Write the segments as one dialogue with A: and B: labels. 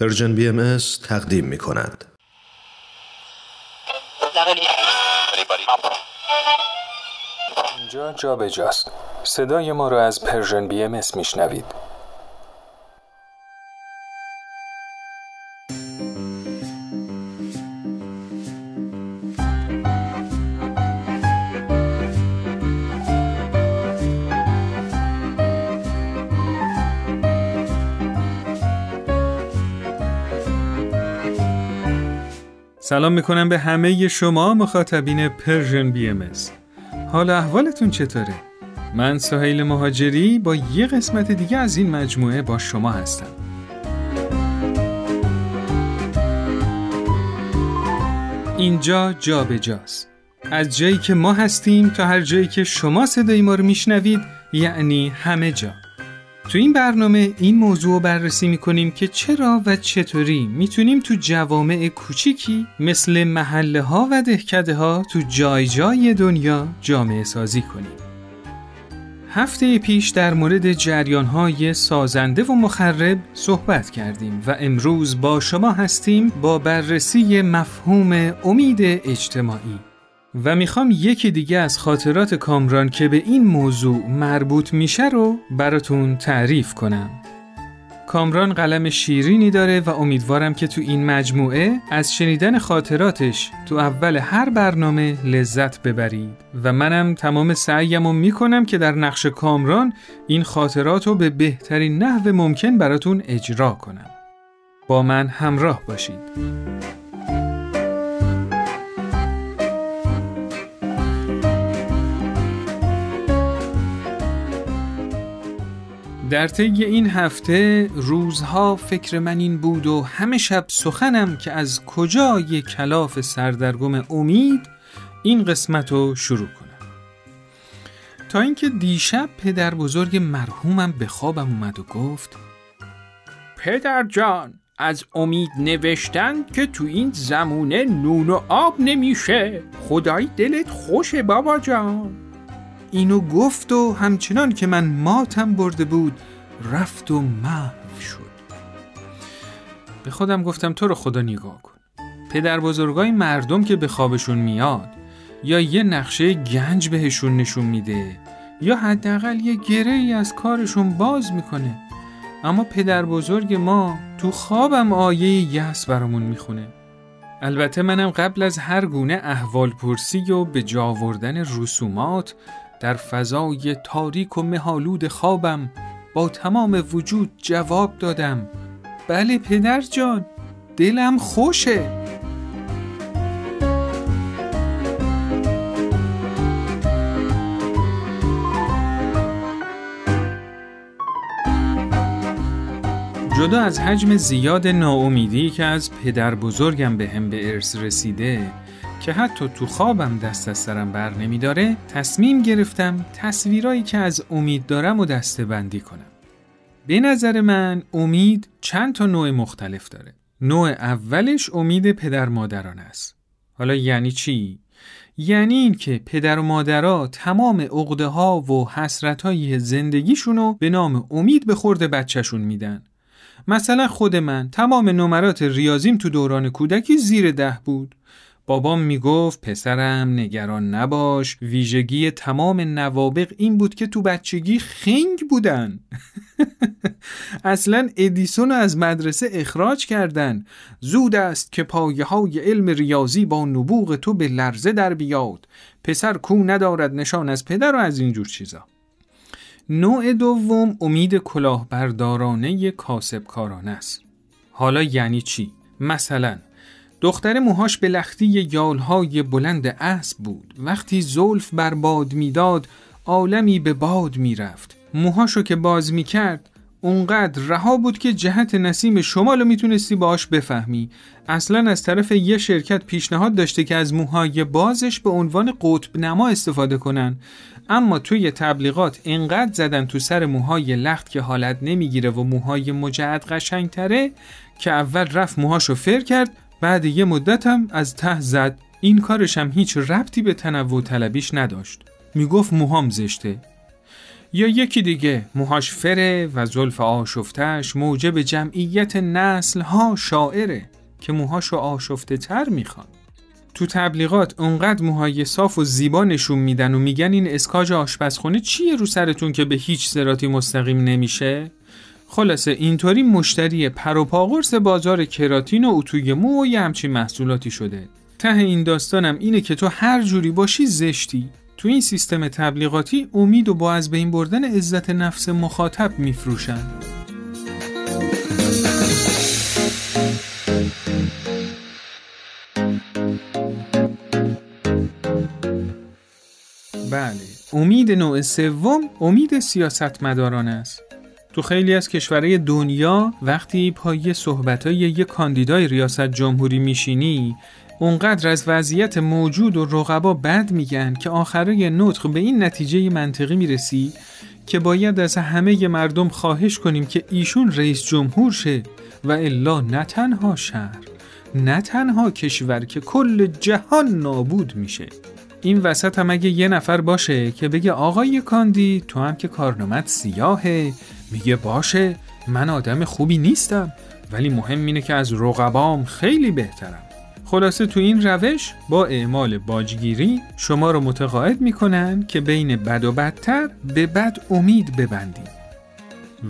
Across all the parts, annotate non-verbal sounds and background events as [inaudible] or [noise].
A: Persian BMS تقدیم می کند.
B: اینجا جا بجاست. صدای ما را از Persian BMS میشنوید.
C: سلام می‌کنم به همه شما مخاطبین Persian BMS حال احوالتون چطوره؟ من سهیل مهاجری با یه قسمت دیگه از این مجموعه با شما هستم. اینجا جا به جاست. از جایی که ما هستیم تا هر جایی که شما صدای ما رو میشنوید یعنی همه جا. تو این برنامه این موضوع رو بررسی می‌کنیم که چرا و چطوری می‌تونیم تو جوامع کوچیکی مثل محله ها و دهکده ها تو جای جای دنیا جامعه سازی کنیم. هفته پیش در مورد جریان های سازنده و مخرب صحبت کردیم و امروز با شما هستیم با بررسی مفهوم امید اجتماعی. و می‌خوام یکی دیگه از خاطرات کامران که به این موضوع مربوط میشه رو براتون تعریف کنم. کامران قلم شیرینی داره و امیدوارم که تو این مجموعه از شنیدن خاطراتش تو اول هر برنامه لذت ببرید و منم تمام سعیم رو می‌کنم که در نقش کامران این خاطرات رو به بهترین نحو ممکن براتون اجرا کنم. با من همراه باشید. در طی این هفته روزها فکر من این بود و همه شب سخنم که از کجا یک کلاف سردرگم امید این قسمت رو شروع کنم. تا اینکه دیشب پدر بزرگ مرحومم به خوابم اومد و گفت
D: پدر جان از امید نوشتن که تو این زمونه نون و آب نمیشه. خدای دلت خوشه بابا جان.
C: اینو گفت و همچنان که من ماتم برده بود رفت و محو شد. به خودم گفتم تو رو خدا نگاه کن. پدر بزرگای مردم که به خوابشون میاد یا یه نقشه گنج بهشون نشون میده یا حداقل یه گره ای از کارشون باز می‌کنه. اما پدر بزرگ ما تو خوابم آیه یس برامون می‌خونه. البته منم قبل از هر گونه احوال پرسی و به جا آوردن رسومات در فضای تاریک و مهالود خوابم با تمام وجود جواب دادم. بله پدر جان دلم خوشه. جدا از حجم زیاد ناامیدی که از پدر بزرگم به هم به ارث رسیده که حتی تو خوابم دست از سرم بر نمی داره تصمیم گرفتم تصویرایی که از امید دارم و دسته بندی کنم. به نظر من امید چند تا نوع مختلف داره. نوع اولش امید پدر مادران است. حالا یعنی چی؟ یعنی این که پدر و مادرها تمام عقده ها و حسرت های زندگیشونو به نام امید به خورده بچهشون میدن. مثلا خود من تمام نمرات ریاضیم تو دوران کودکی زیر ده بود. بابام می‌گفت پسرم نگران نباش. ویژگی تمام نوابق این بود که تو بچگی خنگ بودن. [laughs] اصلا ادیسون از مدرسه اخراج کردن. زود است که پایه های علم ریاضی با نبوغ تو به لرزه در بیاد. پسر کو ندارد نشان از پدر و از اینجور چیزا. نوع دوم امید کلاهبردارانه کاسبکارانه است. حالا یعنی چی؟ مثلا دختر موهاش به لختی یالهای بلند اسب بود. وقتی زلف بر باد می‌داد عالمی به باد می‌رفت. موهاشو که باز می‌کرد اونقدر رها بود که جهت نسیم شمالو می‌تونستی باهاش بفهمی. اصلا از طرف یه شرکت پیشنهاد داشته که از موهای بازش به عنوان قطب نما استفاده کنن. اما توی تبلیغات انقدر زدن تو سر موهای لخت که حالت نمی‌گیره و موهای مجعد قشنگتره که اول رفت موهاشو فر کرد بعد یه مدتم از ته زد. این کارش هم هیچ ربطی به تنوع طلبیش نداشت. می‌گفت موهام زشته. یا یکی دیگه موهاش فره و زلف آشفتش موجب جمعیت نسل ها شاعره که موهاشو آشفته تر می‌خوان تو تبلیغات اونقدر موهای صاف و زیبا نشون میدن و میگن این اسکاج آشپزخونه چیه رو سرتون که به هیچ سراتی مستقیم نمیشه؟ خلاصه اینطوری مشتری پروپاقرس بازار کراتین و اتوی مو و یه همچین محصولاتی شده. ته این داستانم اینه که تو هر جوری باشی زشتی. تو این سیستم تبلیغاتی امید و با از بین بردن عزت نفس مخاطب میفروشن. بله امید نوع سوم امید سیاستمداران است. تو خیلی از کشورهای دنیا وقتی پای صحبتای یه کاندیدای ریاست جمهوری میشینی اونقدر از وضعیت موجود و رقبا بد میگن که آخره نطق به این نتیجه منطقی می‌رسی که باید از همه مردم خواهش کنیم که ایشون رئیس جمهور شه و الا نه تنها شهر نه تنها کشور که کل جهان نابود میشه. این وسط هم اگه یه نفر باشه که بگه آقای کاندی تو هم که کارنامت سیاهه میگه باشه من آدم خوبی نیستم ولی مهم اینه که از رقبام خیلی بهترم. خلاصه تو این روش با اعمال باجگیری شما رو متقاعد می‌کنن که بین بد و بدتر به بد امید ببندید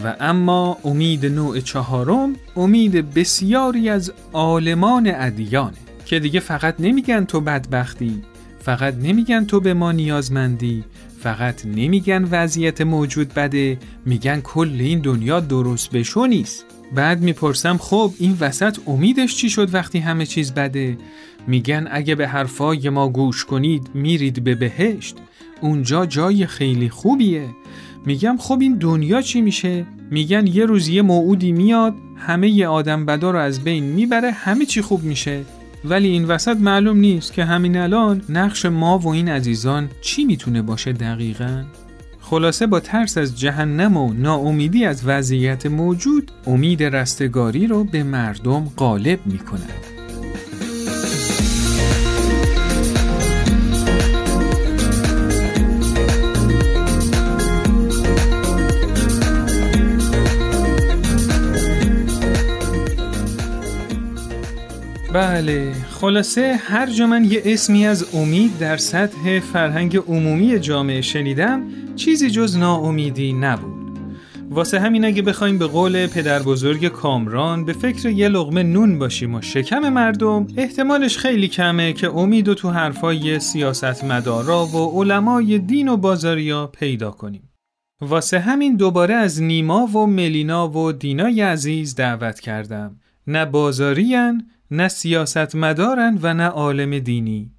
C: و اما امید نوع چهارم امید بسیاری از عالمان ادیانه که دیگه فقط نمیگن تو بدبختی فقط نمیگن تو به ما نیازمندی فقط نمیگن وضعیت موجود بده میگن کل این دنیا درست بشو نیست. بعد می‌پرسم خب این وسط امیدش چی شد وقتی همه چیز بده؟ میگن اگه به حرفای ما گوش کنید میرید به بهشت. اونجا جای خیلی خوبیه. میگم خب این دنیا چی میشه؟ میگن یه روز یه موعودی میاد همه ی آدم بدا رو از بین می‌بره همه چی خوب میشه. ولی این وسط معلوم نیست که همین الان نقش ما و این عزیزان چی می‌تونه باشه دقیقا؟ خلاصه با ترس از جهنم و ناامیدی از وضعیت موجود امید رستگاری رو به مردم غالب می‌کند. بله خلاصه هر جا من یه اسمی از امید در سطح فرهنگ عمومی جامعه شنیدم چیزی جز ناامیدی نبود. واسه همین اگه بخوایم به قول پدر بزرگ کامران به فکر یه لغمه نون باشیم و شکم مردم احتمالش خیلی کمه که امید و تو حرفای سیاست مدارا و علمای دین و بازاریا پیدا کنیم. واسه همین دوباره از نیما و ملینا و دینای عزیز دعوت کردم. نه بازاریان نه سیاست مدارن و نه عالم دینی.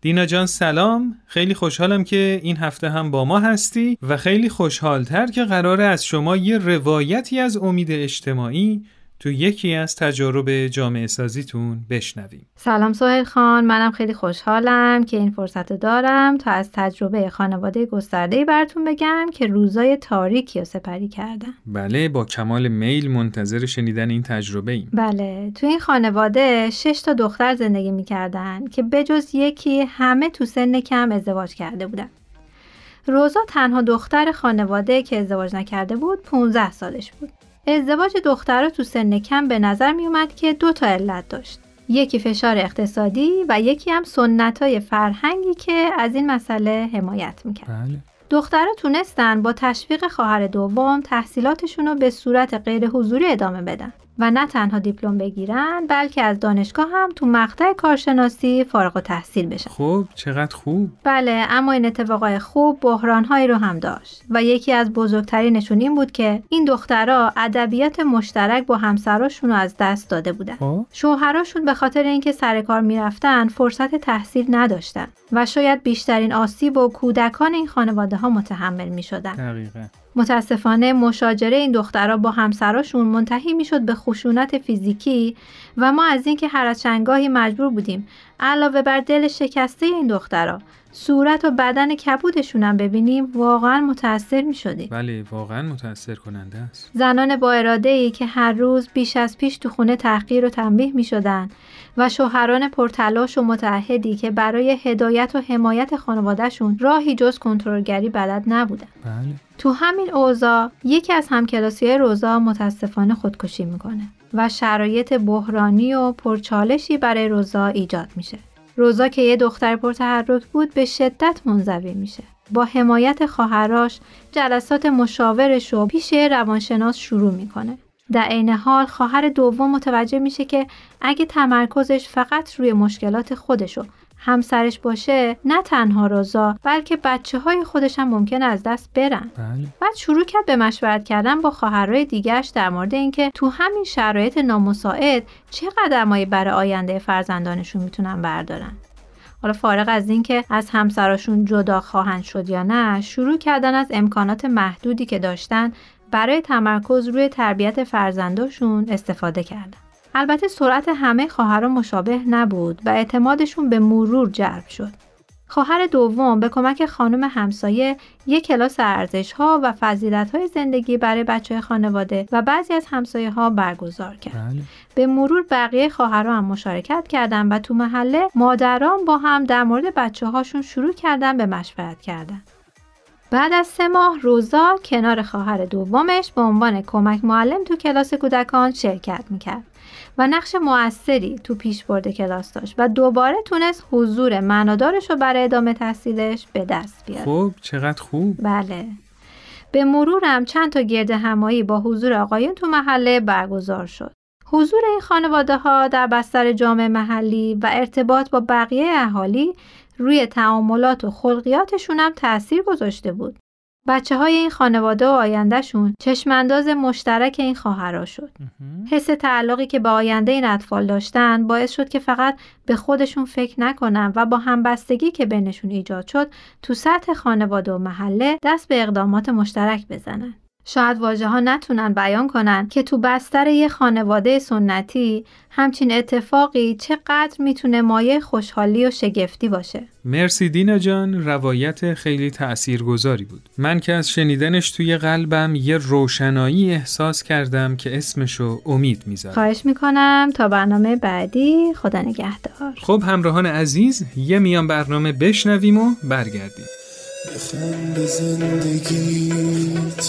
C: دینا جان سلام. خیلی خوشحالم که این هفته هم با ما هستی و خیلی خوشحالتر که قراره از شما یه روایتی از امید اجتماعی تو یکی از تجارب جامعه سازیتون بشنویم.
E: سلام سوهل خان منم خیلی خوشحالم که این فرصت دارم تا از تجربه خانواده گسترده براتون بگم که روزای تاریکی رو سپری کردم.
C: بله با کمال میل منتظر شنیدن این تجربه ایم.
E: بله تو این خانواده شش تا دختر زندگی می‌کردن که بجز یکی همه تو سن کم ازدواج کرده بودن. روزا تنها دختر خانواده که ازدواج نکرده بود 15 سالش بود. ازدواج دخترها تو سن کم به نظر می اومد که دو تا علت داشت. یکی فشار اقتصادی و یکی هم سنت های فرهنگی که از این مسئله حمایت می‌کرد.
C: بله.
E: دخترها تونستن با تشویق خواهر دوم تحصیلاتشون رو به صورت غیر حضوری ادامه بدن و نه تنها دیپلم بگیرن بلکه از دانشگاه هم تو مقطع کارشناسی فارغ و تحصیل بشن.
C: خب چقدر خوب.
E: بله اما این اتفاقای خوب بحرانهایی رو هم داشت و یکی از بزرگترینشون این بود که این دخترها ادبیات مشترک با همسراشون رو از دست داده بودن.
C: خب.
E: شوهراشون به خاطر اینکه سر کار می‌رفتن فرصت تحصیل نداشتن و شاید بیشترین آسیب و کودکان این خانواده ها متحمل می شدن.
C: دقیقا.
E: متاسفانه مشاجره این دخترها با همسراشون منتهی می‌شد به خشونت فیزیکی و ما از اینکه هر از چنگاهی مجبور بودیم علاوه بر دل شکسته این دخترها صورت و بدن کبودشون هم ببینیم واقعا متاثر می شدیم.
C: بله واقعا متاثر کننده است
E: زنان با اراده ای که هر روز بیش از پیش تو خونه تحقیر و تنبیه می شدن و شوهران پرتلاش و متعهدی که برای هدایت و حمایت خانوادهشون راهی جز کنترلگری بلد نبودن.
C: بله
E: تو همین اوضاع یکی از همکلاسی روزا متاسفانه خودکشی می‌کنه و شرایط بحرانی و پرچالشی برای روزا ایجاد میشه. روزا که یه دختر پرتحرک بود به شدت منزوی میشه. با حمایت خواهراش جلسات مشاورش رو پیش روانشناس شروع می‌کنه. در عین حال خواهر دوم متوجه میشه که اگه تمرکزش فقط روی مشکلات خودشو همسرش باشه نه تنها رضا بلکه بچه های خودش هم ممکن از دست برن
C: بله.
E: بعد شروع کرد به مشورت کردن با خواهرای دیگرش در مورد اینکه تو همین شرایط نامساعد چه قدمایی برای آینده فرزندانشون می‌تونن بردارن حالا فارغ از اینکه از همسراشون جدا خواهند شد یا نه شروع کردن از امکانات محدودی که داشتن برای تمرکز روی تربیت فرزنداشون استفاده کردن البته سرعت همه خواهران مشابه نبود و اعتمادشون به مرور جلب شد. خواهر دوم به کمک خانم همسایه یک کلاس ارزش ها و فضیلت های زندگی برای بچه خانواده و بعضی از همسایه ها برگزار کرد.
C: بله.
E: به مرور بقیه خواهران هم مشارکت کردن و تو محله مادران با هم در مورد بچه هاشون شروع کردن به مشورت کردن. بعد از سه ماه روزا کنار خواهر دومش به عنوان کمک معلم تو کلاس کودکان شرکت می‌کرد و نقش موثری تو پیشبرد کلاس داشت و دوباره تونست حضور معنادارش رو برای ادامه تحصیلش به دست بیاره.
C: خب چقدر خوب
E: بله. به مرورم چند تا گرد همایی با حضور آقایون تو محله برگزار شد. حضور این خانواده ها در بستر جامعه محلی و ارتباط با بقیه اهالی روی تعاملات و خلقیاتشون هم تأثیر گذاشته بود. بچه های این خانواده و آیندهشون چشمانداز مشترک این خواهرها شد. حس تعلقی که به آینده این اطفال داشتن باعث شد که فقط به خودشون فکر نکنن و با همبستگی که بینشون ایجاد شد تو سطح خانواده و محله دست به اقدامات مشترک بزنن. شاید واژه ها نتونن بیان کنن که تو بستر یه خانواده سنتی همچین اتفاقی چقدر می‌تونه مایه خوشحالی و شگفتی باشه.
C: مرسی دینا جان روایت خیلی تأثیرگذاری بود من که از شنیدنش توی قلبم یه روشنایی احساس کردم که اسمشو امید می‌ذارم
E: خواهش می‌کنم تا برنامه بعدی خدا نگهدار.
C: خب همراهان عزیز یه میان برنامه بشنویم و برگردیم
F: بخند به زندگیت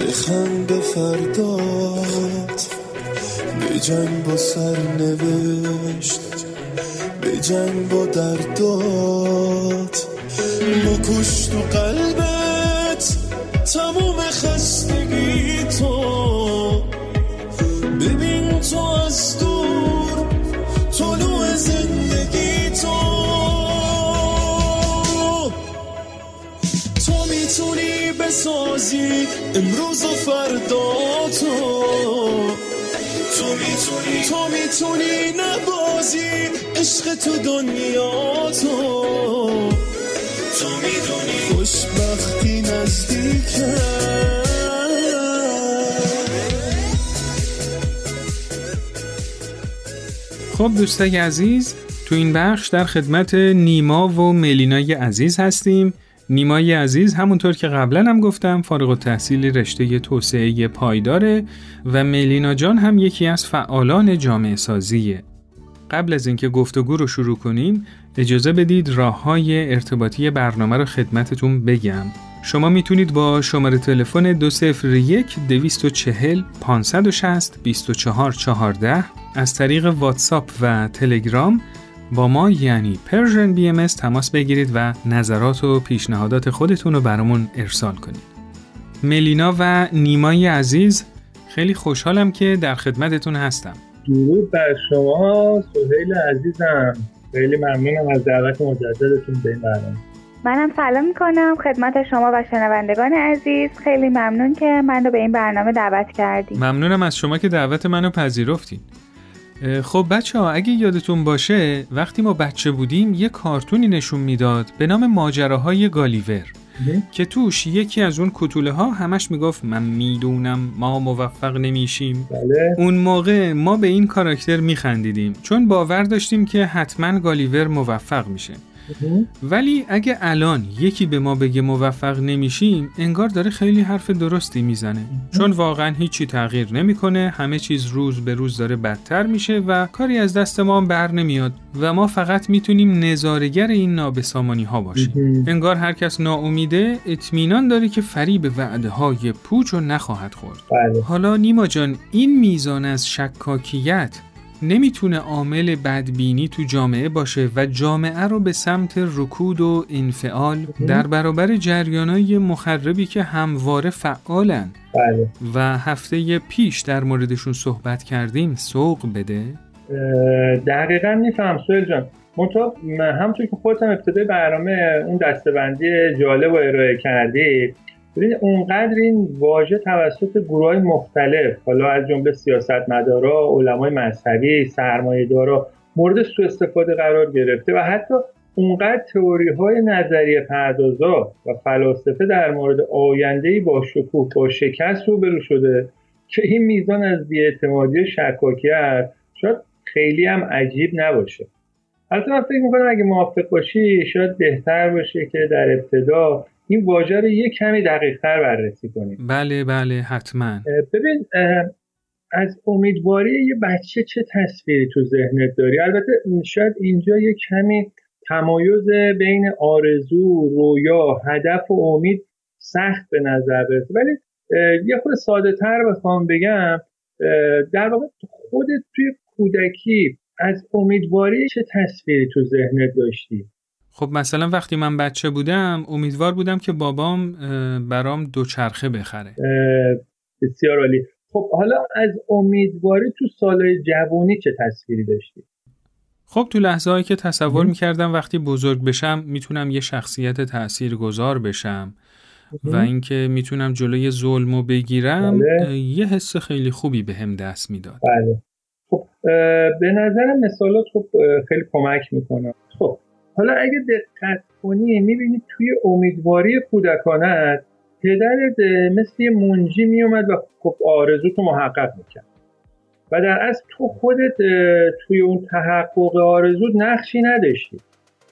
F: بخند به فردات. به جنگ با سرنوشت به جنگ با دردات. بکش تو قلبت تموم خستگی تو. ببین تو از دور بسازی امروز و فردا تو. تو می‌تونی تو می‌تونی نبازی عشق تو دنیا تو. تو می‌دونی خوشبختی نزدیکه.
C: خب دوستای عزیز تو این بخش در خدمت نیما و ملینای عزیز هستیم. نیمای عزیز همونطور که قبلا هم گفتم فارغ التحصیل رشته توسعه پایداره و ملینا جان هم یکی از فعالان جامعه سازیه. قبل از اینکه گفتگو رو شروع کنیم اجازه بدید راه های ارتباطی برنامه رو خدمتتون بگم. شما می‌تونید با شماره تلفن 201 240 560 24 14 از طریق واتساپ و تلگرام با ما یعنی Persian BMS تماس بگیرید و نظرات و پیشنهادات خودتون رو برامون ارسال کنید. ملینا و نیمای عزیز خیلی خوشحالم که در خدمتتون هستم.
G: درود بر شما سهیل عزیزم خیلی ممنونم از دعوت مجددتون به این برنامه
H: منم سلام می‌کنم خدمت شما و شنوندگان عزیز خیلی ممنون که من رو به این برنامه دعوت کردین
C: ممنونم از شما که دعوت منو پذیرفتین. خب بچه ها اگه یادتون باشه وقتی ما بچه بودیم یه کارتونی نشون می‌داد به نام ماجراهای گالیور. که توش یکی از اون کتوله ها همش می‌گفت من می‌دونم ما موفق نمیشیم.
G: بله.
C: اون موقع ما به این کاراکتر میخندیدیم. چون باور داشتیم که حتما گالیور موفق میشه. ولی اگه الان یکی به ما بگه موفق نمیشیم انگار داره خیلی حرف درستی می‌زنه. چون واقعا هیچی تغییر نمی‌کنه همه چیز روز به روز داره بدتر میشه و کاری از دست ما هم بر نمیاد و ما فقط می‌تونیم نظارگر این نابسامانی ها باشیم. انگار هر کس ناامیده اطمینان داره که فریب وعده های پوچ و نخواهد خورد.
G: بله.
C: حالا نیما جان این میزان از شکاکیت نمی‌تونه عامل بدبینی تو جامعه باشه و جامعه رو به سمت رکود و انفعال در برابر جریانای مخربی که همواره فعالن.
G: بله.
C: و هفته پیش در موردشون صحبت کردیم. سوق بده.
G: دقیقا میفهم سویل جان. منتها م- همونطور که خودت هم ابتدای برنامه اون دستبندی جالب و ارائه کردی ببین اونقدر این واژه توسط گروه مختلف حالا از جمله سیاستمدارا علمای مذهبی سرمایه‌دارا مورد سوء استفاده قرار گرفته و حتی اونقدر تئوری های نظریه پردازا و فلاسفه در مورد آینده‌ای با شکوه با شکست روبرو شده که این میزان از بیاعتمادی و شکاکیت شاید خیلی هم عجیب نباشه. البته من فکر می‌کنم اگه موافق باشی شاید بهتر باشه که در ابتدا این واژه رو یه کمی دقیقتر بررسی کنیم.
C: بله بله حتما.
G: ببین از امیدواری یه بچه چه تصویری تو ذهنت داری؟ البته شاید اینجا یه کمی تمایز بین آرزو رویا هدف و امید سخت به نظر برسه. ولی یه خود ساده تر بخوام بگم در واقع خودت توی کودکی از امیدواری چه تصویری تو ذهنت داشتی؟
C: خب مثلا وقتی من بچه بودم امیدوار بودم که بابام برام دوچرخه بخره.
G: بسیار عالی. خب حالا از امیدواری تو سالهای جوانی چه تصویری داشتی؟
C: خب تو لحظه هایی که تصور
G: مهم.
C: می‌کردم وقتی بزرگ بشم می‌تونم یه شخصیت تأثیر گذار بشم و اینکه می‌تونم جلوی ظلمو بگیرم
G: بله.
C: یه حس خیلی خوبی به هم دست می‌داد.
G: بله. خب به نظرم مثالات خب خیلی کمک می‌کنه. خب حالا اگه دقت کنی می‌بینی توی امیدواری کودکانت پدرت مثل یه منجی میومد و خب آرزو تو محقق می‌کرد. و در اصل تو خودت توی اون تحقق آرزو نقشی نداشتی.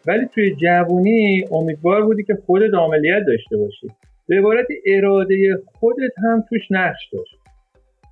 G: ولی توی جوونی امیدوار بودی که خودت عملیت داشته باشی. به عبارت اراده خودت هم توش نقش داشت.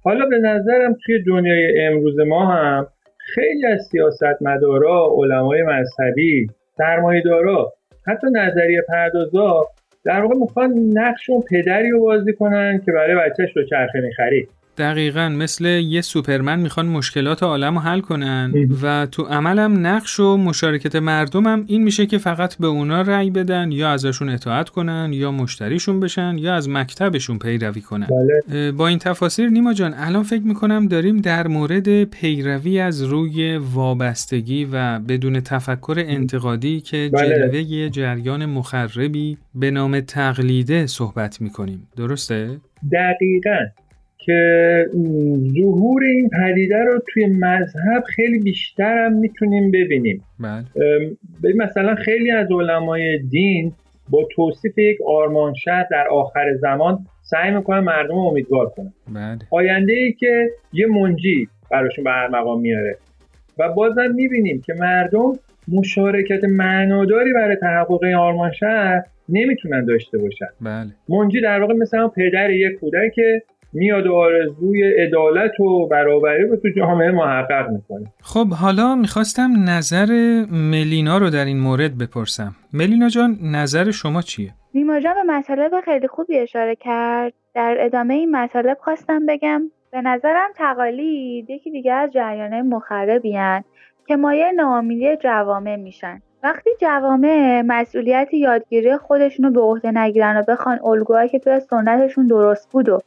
G: حالا به نظرم توی دنیای امروز ما هم خیلی از سیاستمدارا، علمای مذهبی، سرمایه‌دارا، حتی نظریه پردازا در واقع می‌خوان نقش اون پدری رو بازی کنن که برای بچهش رو چرخه می‌خرید.
C: دقیقا مثل یه سوپرمن می‌خوان مشکلات عالم رو حل کنن. و تو عملم نقش و مشارکت مردمم این میشه که فقط به اونا رأی بدن یا ازشون اطاعت کنن یا مشتریشون بشن یا از مکتبشون پیروی کنن.
G: بله.
C: با این تفاصیل نیما جان الان فکر می‌کنم داریم در مورد پیروی از روی وابستگی و بدون تفکر انتقادی که
G: بله.
C: جلوه جریان مخربی به نام تقلیده صحبت می‌کنیم. درسته؟
G: دقیقا. که ظهور این پدیده رو توی مذهب خیلی بیشتر هم می‌تونیم ببینیم.
C: بله.
G: ببین مثلا خیلی از علمای دین با توصیف یک آرمان شهر در آخر زمان سعی می‌کنن مردم رو امیدوار کنن.
C: بله.
G: آینده ای که یه منجی براشون به هر مقام میاره. و بازم می‌بینیم که مردم مشارکت معناداری برای تحقق این آرمان شهر نمی‌تونن داشته باشن.
C: بله.
G: منجی در واقع مثل همون پدر یک کودک که میاد و آرزوی عدالت و برابری رو تو جامعه محقق می‌کنه.
C: خب حالا می‌خواستم نظر ملینا رو در این مورد بپرسم. ملینا جان نظر شما چیه؟
H: نیما جان به مطالب خیلی خوبی اشاره کرد. در ادامه این مطالب خواستم بگم به نظرم تقالید یکی دیگه از جریانه مخربی هن که مایه ناامیدی جوامع میشن. وقتی جوامع مسئولیت یادگیری خودشونو به عهده نگیرن و بخوان الگوهایی که توی سنتشون درست بود و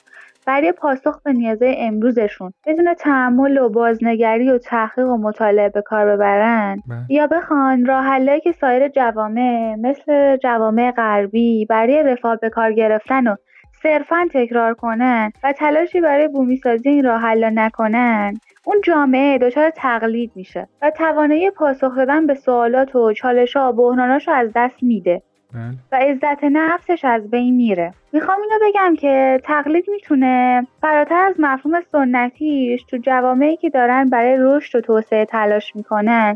H: برای پاسخ به نیازهای امروزشون بدون تحمل و بازنگری و تحقیق و مطالعه به کار ببرن
C: بله.
H: یا بخوان راه که سایر جوامع مثل جوامع غربی برای رفاه به کار گرفتن و صرفا تکرار کنن و تلاشی برای بومی سازی این راه حلا نکنن اون جامعه دچار تقلید میشه و توانایی پاسخ دادن به سوالات و چالش‌ها و بحراناش رو از دست میده
C: بله.
H: و عزت نفسش از بین میره. می‌خوام اینو بگم که تقلید می‌تونه فراتر از مفهوم سنتیش تو جوامعی که دارن برای رشد و توسعه تلاش می‌کنن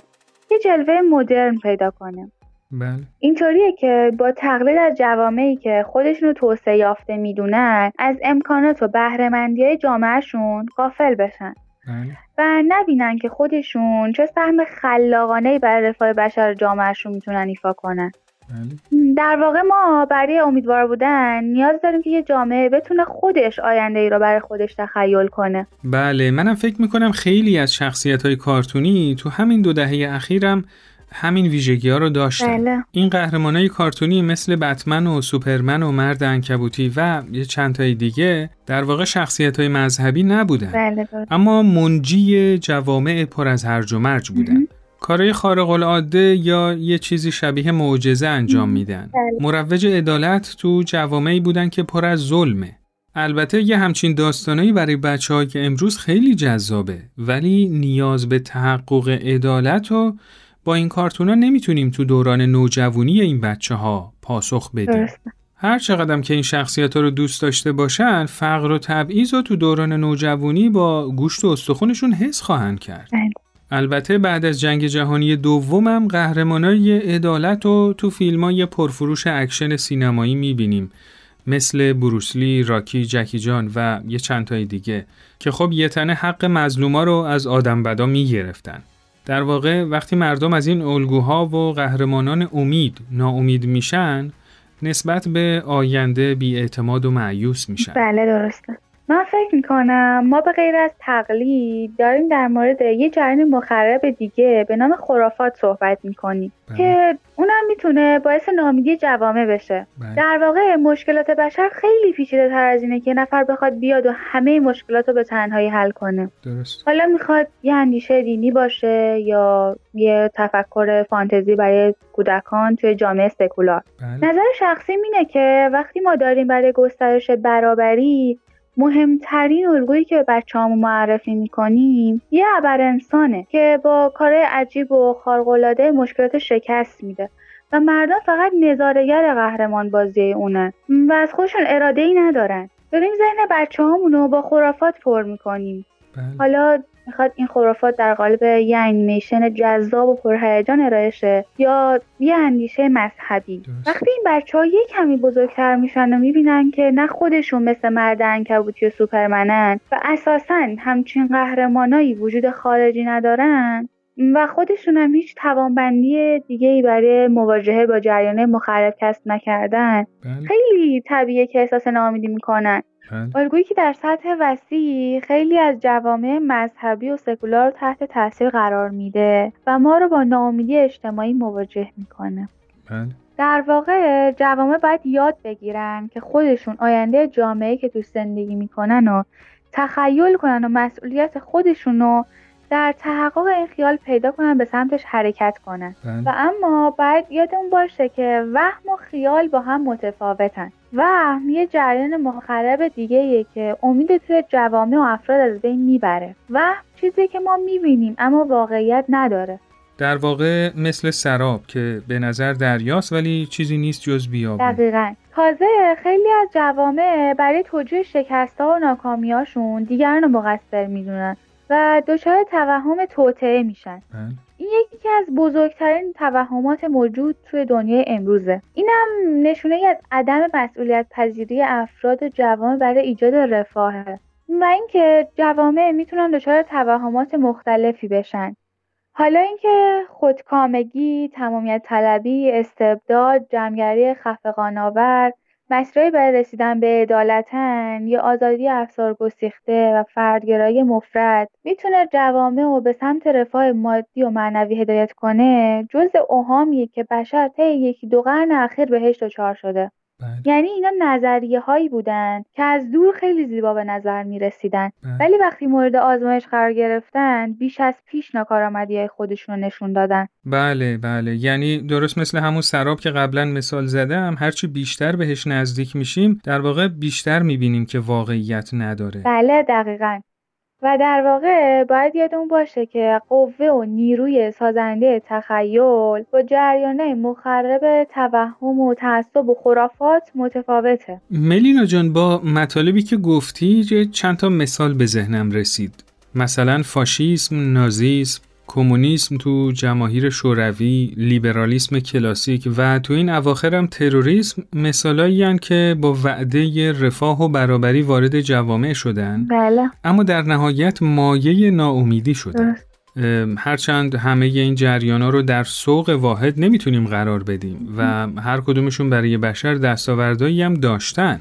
H: یه جلوه مدرن پیدا کنه.
C: بله.
H: اینطوریه که با تقلید از جوامعی که خودشون رو توسعه یافته می‌دونن از امکانات و بهرهمندی های جامعهشون غافل بشن.
C: بله.
H: و نبینن که خودشون چه سهم خلاقانه برای رفاه بشر جامعهشون می‌تونن ایفا کنن.
C: بله.
H: در واقع ما برای امیدوار بودن نیاز داریم که یه جامعه بتونه خودش آینده ای رو برای خودش تخیل کنه.
C: بله منم فکر می‌کنم خیلی از شخصیت های کارتونی تو همین دو دهه اخیرم همین ویژگی ها رو داشتن.
H: بله.
C: این قهرمان های کارتونی مثل بتمن و سوپرمن و مرد انکبوتی و یه چند تای دیگه در واقع شخصیت های مذهبی نبودن.
H: بله درست.
C: اما منجی جوامع پر از هرج و مرج بودن. کارهای خارق العاده یا یه چیزی شبیه معجزه انجام میدن.
H: بله.
C: مروج عدالت تو جوامعی بودن که پر از ظلمه. البته یه همچین داستانایی برای بچه که امروز خیلی جذابه. ولی نیاز به تحقق عدالت رو با این کارتونا نمی‌تونیم تو دوران نوجوانی این بچه ها پاسخ بدیم. هر چقدر که این شخصیت ها رو دوست داشته باشن فقر و تبعیض رو تو دوران نوجوانی با گوشت و استخونشون حس خواهند کرد.
H: بله.
C: البته بعد از جنگ جهانی دومم قهرمانای عدالت رو تو فیلم های پرفروش اکشن سینمایی می‌بینیم مثل بروسلی، راکی، جکی چان و یه چند تای دیگه که خب یه تنه حق مظلوما رو از آدم بدا می‌گرفتن. در واقع وقتی مردم از این الگوها و قهرمانان امید ناامید میشن نسبت به آینده بیاعتماد و معیوس میشن.
H: بله درسته من فکر می‌کنم ما به غیر از تقلید داریم در مورد یه جریان مخرب دیگه به نام خرافات صحبت می‌کنیم
C: بله.
H: که اونم می‌تونه باعث ناامیدی جوامع بشه
C: بله.
H: در واقع مشکلات بشر خیلی پیچیده تر از اینه که نفر بخواد بیاد و همه مشکلات رو به تنهایی حل کنه
C: درست.
H: حالا می‌خواد یه اندیشه دینی باشه یا یه تفکر فانتزی برای کودکان توی جامعه سکولار
C: بله.
H: نظر شخصی اینه که وقتی ما داریم برای گسترش برابری مهمترین الگویی که به بچه‌هامون معرفی می‌کنیم یه ابر انسانه که با کارهای عجیب و خارق‌العاده مشکلات شکست میده و مردم فقط نظارگر قهرمان بازی اونه و از خودشون اراده ای ندارن داریم ذهن بچه رو با خرافات پر می‌کنیم
C: بله.
H: حالا می‌خواد این خرافات در قالب یه انیمیشن جذاب و پرهیجان ارائه شه یا یه اندیشه مذهبی
C: درست.
H: وقتی این بچه ها یه کمی بزرگتر میشن و می‌بینن که نه خودشون مثل مرد انکبوتی و سوپرمنن و اساسا همچین قهرمانایی وجود خارجی ندارن و خودشون هم هیچ توانبندی دیگه ای برای مواجهه با جریان مخرب کسب نکردن
C: بله.
H: خیلی طبیعیه که احساس ناامیدی می‌کنن
C: بله.
H: الگویی که در سطح وسیع خیلی از جوامع مذهبی و سکولار تحت تاثیر قرار میده و ما رو با ناامیدی اجتماعی مواجه می‌کنه
C: بله.
H: در واقع جوامع باید یاد بگیرن که خودشون آینده جامعه که تو زندگی می‌کنن و تخیل کنن و مسئولیت خودشون رو در تحقق این خیال پیدا کنن به سمتش حرکت کنن.
C: بله.
H: و اما باید یادمون باشه که وهم و خیال با هم متفاوتن. وهم یه جریان مخرب دیگه که امید توی جوامع و افراد از بین می‌بره. وهم چیزی که ما می‌بینیم اما واقعیت نداره.
C: در واقع مثل سراب که به نظر دریاست ولی چیزی نیست جز بیابون.
H: دقیقا. تازه خیلی از جوامع برای توجیه شکست ها و ناکامیاشون دیگران رو مقصر می‌دونن. و دچار توهم توطعه میشن.
C: بله.
H: این یکی از بزرگترین توهمات موجود توی دنیای امروزه. اینم نشونه ای از عدم مسئولیت پذیری افراد و جوامع برای ایجاد رفاهه. و اینکه جوامع می‌تونن دچار توهمات مختلفی بشن. حالا اینکه خودکامگی، تمامیت طلبی، استبداد، جمعگری خفقانآور، مسیرهایی برای رسیدن به عدالتن یا آزادی افسار گسیخته و فردگرایی مفرد می‌تونه جوامع و به سمت رفاه مادی و معنوی هدایت کنه جز اوهامیه که بشر طی یکی دو قرن اخیر بهش دچار شده.
C: بله.
H: یعنی اینا نظریه هایی بودن که از دور خیلی زیبا به نظر می رسیدن
C: بله.
H: ولی وقتی مورد آزمایش قرار گرفتن بیش از پیش ناکارآمدی های خودشون رو نشون دادن.
C: بله بله. یعنی درست مثل همون سراب که قبلا مثال زدم هرچی بیشتر بهش نزدیک میشیم در واقع بیشتر می‌بینیم که واقعیت نداره.
H: بله دقیقا. و در واقع باید یادمون باشه که قوه و نیروی سازنده تخیل با جریانه مخرب توهم و تعصب و خرافات متفاوته.
C: ملینا جان با مطالبی که گفتی چند تا مثال به ذهنم رسید. مثلا فاشیسم، نازیسم، کمونیسم تو جماهیر شوروی، لیبرالیسم کلاسیک و تو این اواخر هم تروریسم مثالایی که با وعده رفاه و برابری وارد جوامع شدن.
H: بله.
C: اما در نهایت مایه ناامیدی شدن هرچند همه این جریان ها رو در سوق واحد نمی‌تونیم قرار بدیم و هر کدومشون برای بشر دستاوردهایی هم داشتن.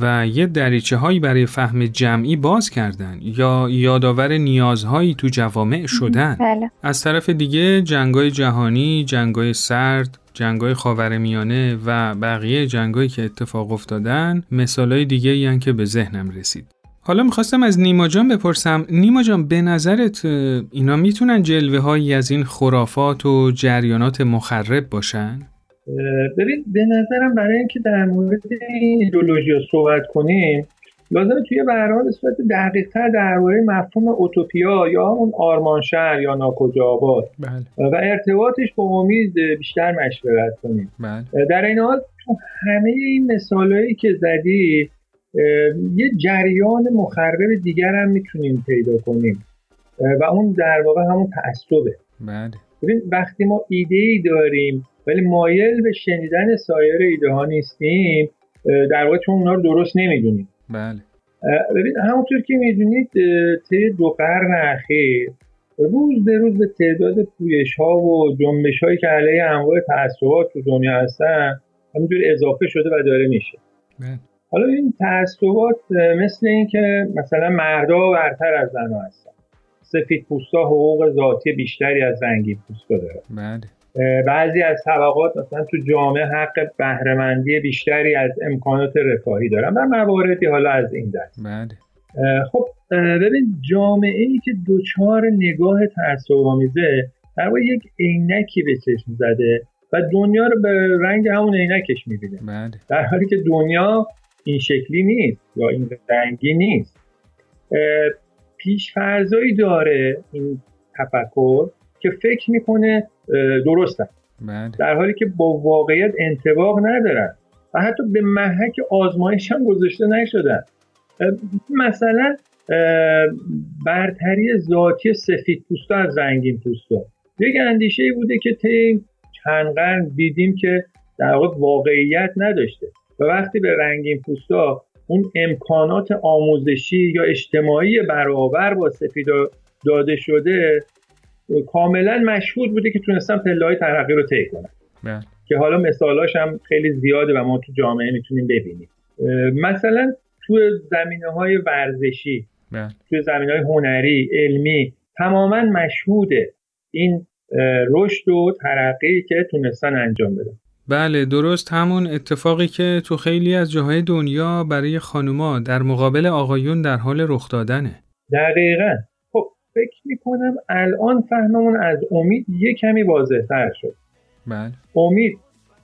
C: و یه دریچه هایی برای فهم جمعی باز کردن یا یادآور نیازهایی تو جوامع شدن
H: بله
C: از طرف دیگه جنگای جهانی، جنگای سرد، جنگای خاورمیانه و بقیه جنگایی که اتفاق افتادن مثالای دیگه ای که به ذهنم رسید. حالا می‌خواستم از نیما جان بپرسم نیما جان به نظرت اینا می‌تونن جلوه هایی از این خرافات و جریانات مخرب باشن؟
G: ببین به نظرم برای اینکه در مورد این ایدولوژی صحبت کنیم لازمه توی برنامه به صورت دقیقتر درباره مفهوم اوتوپیا یا همون آرمان شهر یا ناکجا آباد
C: بله.
G: و ارتباطش با امید بیشتر مشورت کنیم.
C: بله.
G: در این حال تو همه این مثالهایی که زدی یه جریان مخرب دیگر هم می‌تونیم پیدا کنیم. و اون در واقع همون تعصبه.
C: بله.
G: ببین وقتی ما ایده ای داریم ولی مایل به شنیدن سایر ایده ها نیستیم در واقع چون اونا رو درست نمی‌دونیم.
C: بله.
G: ببین همونطور که می‌دونید طی دو قرن اخیر روز به روز به تعداد پویش ها و جنبش هایی که علیه انواع تعصبات تو دنیا هستن همینجور اضافه شده و داره میشه.
C: بله.
G: حالا این تعصبات مثل این که مثلا مردا برتر از زنها هستن. سفید پوستا حقوق ذاتی بیشتری از رنگی پوستا دارن.
C: بله.
G: بعضی از طبقات مثلا تو جامعه حق بهرهمندی بیشتری از امکانات رفاهی دارن و مواردی حالا از این دست.
C: بله.
G: خب ببین جامعه ای که دوچار نگاه تعصب‌آمیزه در واقع یک عینکی به چشم زده و دنیا رو به رنگ همون عینکش می‌بینه.
C: بله.
G: در حالی که دنیا این شکلی نیست یا این رنگی نیست. اه، پیشفرضایی داره این تفکر که فکر می‌کنه درستن.
C: بله.
G: در حالی که با واقعیت انتباق ندارن و حتی به محک آزمایش هم گذاشته نشدن. مثلا برتری ذاتی سفید پوستا از رنگین پوستا. یک اندیشه ای بوده که طی چند قرن دیدیم که در واقع واقعیت نداشته. و وقتی به رنگین پوستا اون امکانات آموزشی یا اجتماعی برابر با سفیدا داده شده کاملا مشهود بوده که تونستن پله های ترقی رو طی کنن
C: بله.
G: که حالا مثالاش هم خیلی زیاده و ما تو جامعه می‌تونیم ببینیم. مثلا تو زمینه های ورزشی
C: بله.
G: تو زمینه های هنری علمی تماما مشهوده این رشد و ترقی که تونستن انجام بدن.
C: بله درست همون اتفاقی که تو خیلی از جاهای دنیا برای خانوما در مقابل آقایون در حال رخ دادنه.
G: دقیقا. فکر می‌کنم الان فهممون از امید یه کمی واضحتر شد.
C: بله.
G: امید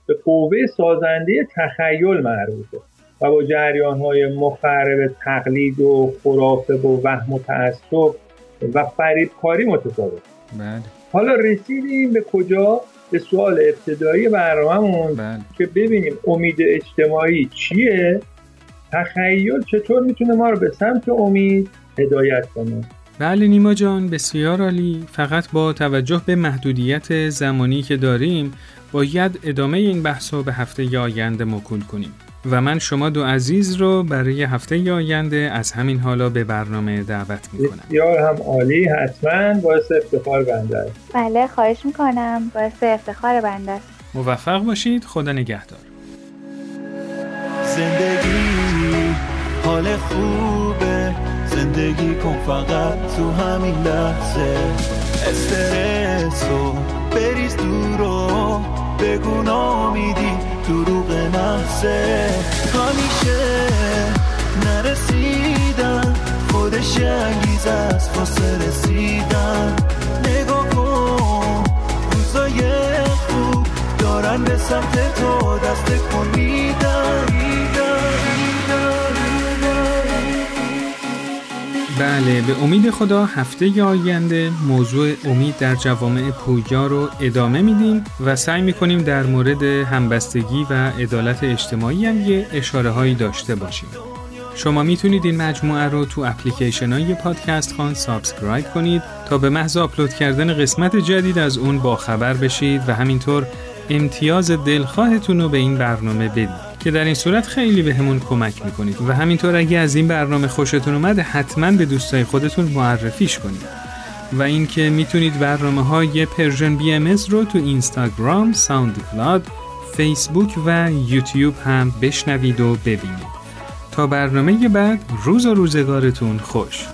G: به قوه سازنده تخیل مربوطه و با جریان های مخرب تقلید و خرافه و وهم و تعصب و فریبکاری متفاوت
C: بله.
G: حالا رسیدیم به کجا؟ به سوال ابتدایی برنامهمون
C: بله.
G: که ببینیم امید اجتماعی چیه؟ تخیل چطور می‌تونه ما رو به سمت امید هدایت کنه؟
C: بله نیما جان بسیار عالی. فقط با توجه به محدودیت زمانی که داریم باید ادامه این بحث رو به هفته آینده موکول کنیم. و من شما دو عزیز رو برای هفته آینده از همین حالا به برنامه دعوت می‌کنم.
G: بسیار هم عالی حتما باعث افتخار بنده است.
H: بله خواهش می‌کنم. باعث افتخار بنده است.
C: موفق باشید. خدا نگهدار.
F: زندگی حال خوبه زندگی کن فقط تو همین لحظه. استرس رو بریز دور و بگو نامیدی دروغ محضه همیشه نرسیدن خودش انگیز است واسه رسیدن. نگاه کن روزای خوب دارن به سمت تو دست کن میدن
C: بله به امید خدا هفته آینده موضوع امید در جوامع پویا رو ادامه میدیم و سعی می‌کنیم در مورد همبستگی و عدالت اجتماعی هم یه اشاره هایی داشته باشیم. شما می‌تونید این مجموعه رو تو اپلیکیشن های پادکست خوان subscribe کنید تا به محض آپلود کردن قسمت جدید از اون با خبر بشید و همینطور امتیاز دلخواهتون رو به این برنامه بدید. که در این صورت خیلی بهمون کمک می‌کنید. و همینطور اگه از این برنامه خوشتون اومده حتما به دوستای خودتون معرفیش کنید. و اینکه می‌تونید برنامه های Persian BM رو تو اینستاگرام، SoundCloud، فیسبوک و یوتیوب هم بشنوید و ببینید. تا برنامه بعد روز و روزگارتون خوش.